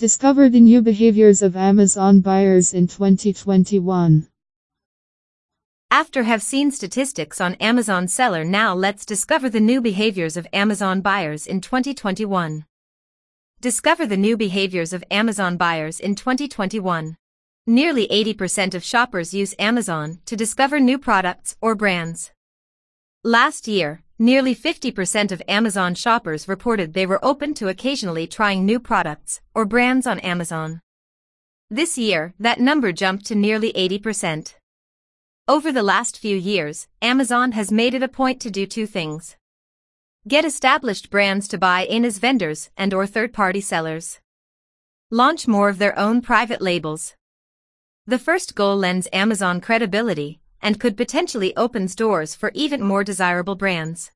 Discover the new behaviors of Amazon buyers in 2021. After have seen statistics on Amazon seller now let's discover the new behaviors of Amazon buyers in 2021. Discover the new behaviors of Amazon buyers in 2021. Nearly 80% of shoppers use Amazon to discover new products or brands. Last year, nearly 50% of Amazon shoppers reported they were open to occasionally trying new products or brands on Amazon. This year, that number jumped to nearly 80%. Over the last few years, Amazon has made it a point to do two things. Get established brands to buy in as vendors and or third-party sellers. Launch more of their own private labels. The first goal lends Amazon credibility and could potentially open doors for even more desirable brands.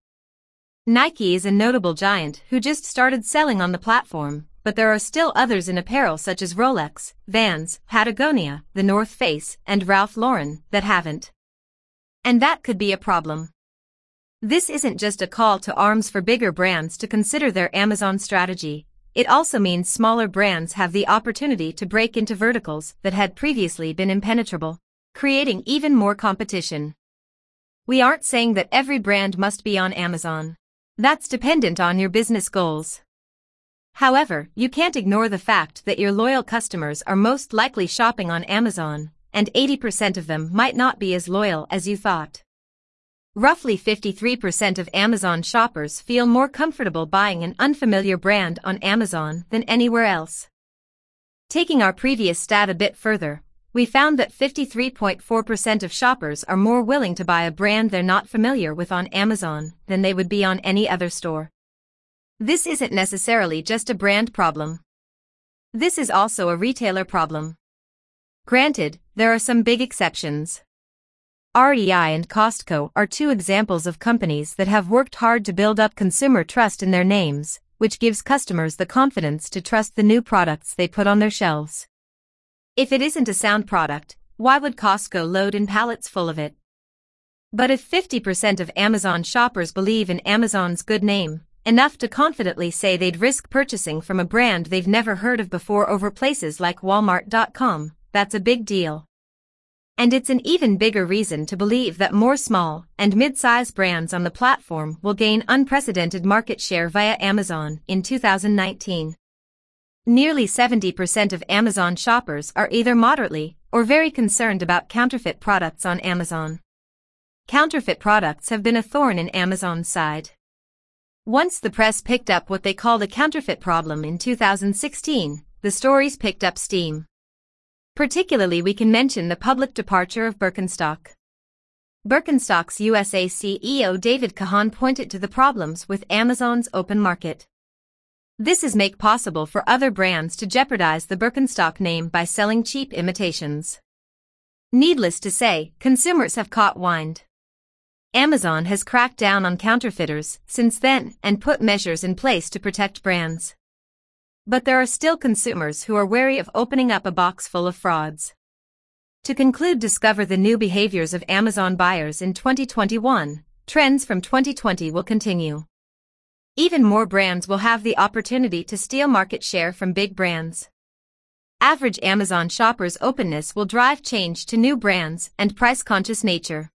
Nike is a notable giant who just started selling on the platform, but there are still others in apparel such as Rolex, Vans, Patagonia, The North Face, and Ralph Lauren that haven't. And that could be a problem. This isn't just a call to arms for bigger brands to consider their Amazon strategy, it also means smaller brands have the opportunity to break into verticals that had previously been impenetrable creating even more competition. We aren't saying that every brand must be on Amazon. That's dependent on your business goals. However, you can't ignore the fact that your loyal customers are most likely shopping on Amazon, and 80% of them might not be as loyal as you thought. Roughly 53% of Amazon shoppers feel more comfortable buying an unfamiliar brand on Amazon than anywhere else. Taking our previous stat a bit further, we found that 53.4% of shoppers are more willing to buy a brand they're not familiar with on Amazon than they would be on any other store. This isn't necessarily just a brand problem. This is also a retailer problem. Granted, there are some big exceptions. REI and Costco are two examples of companies that have worked hard to build up consumer trust in their names, which gives customers the confidence to trust the new products they put on their shelves. If it isn't a sound product, why would Costco load in pallets full of it? But if 50% of Amazon shoppers believe in Amazon's good name, enough to confidently say they'd risk purchasing from a brand they've never heard of before over places like Walmart.com, that's a big deal. And it's an even bigger reason to believe that more small and mid-size brands on the platform will gain unprecedented market share via Amazon in 2019. Nearly 70% of Amazon shoppers are either moderately or very concerned about counterfeit products on Amazon. Counterfeit products have been a thorn in Amazon's side. Once the press picked up what they called a counterfeit problem in 2016, the stories picked up steam. Particularly we can mention the public departure of Birkenstock. Birkenstock's USA CEO David Kahan pointed to the problems with Amazon's open market. This is make possible for other brands to jeopardize the Birkenstock name by selling cheap imitations. Needless to say, consumers have caught wind. Amazon has cracked down on counterfeiters since then and put measures in place to protect brands. But there are still consumers who are wary of opening up a box full of frauds. To conclude discover the new behaviors of Amazon buyers in 2021, trends from 2020 will continue. Even more brands will have the opportunity to steal market share from big brands. Average Amazon shoppers' openness will drive change to new brands and price-conscious nature.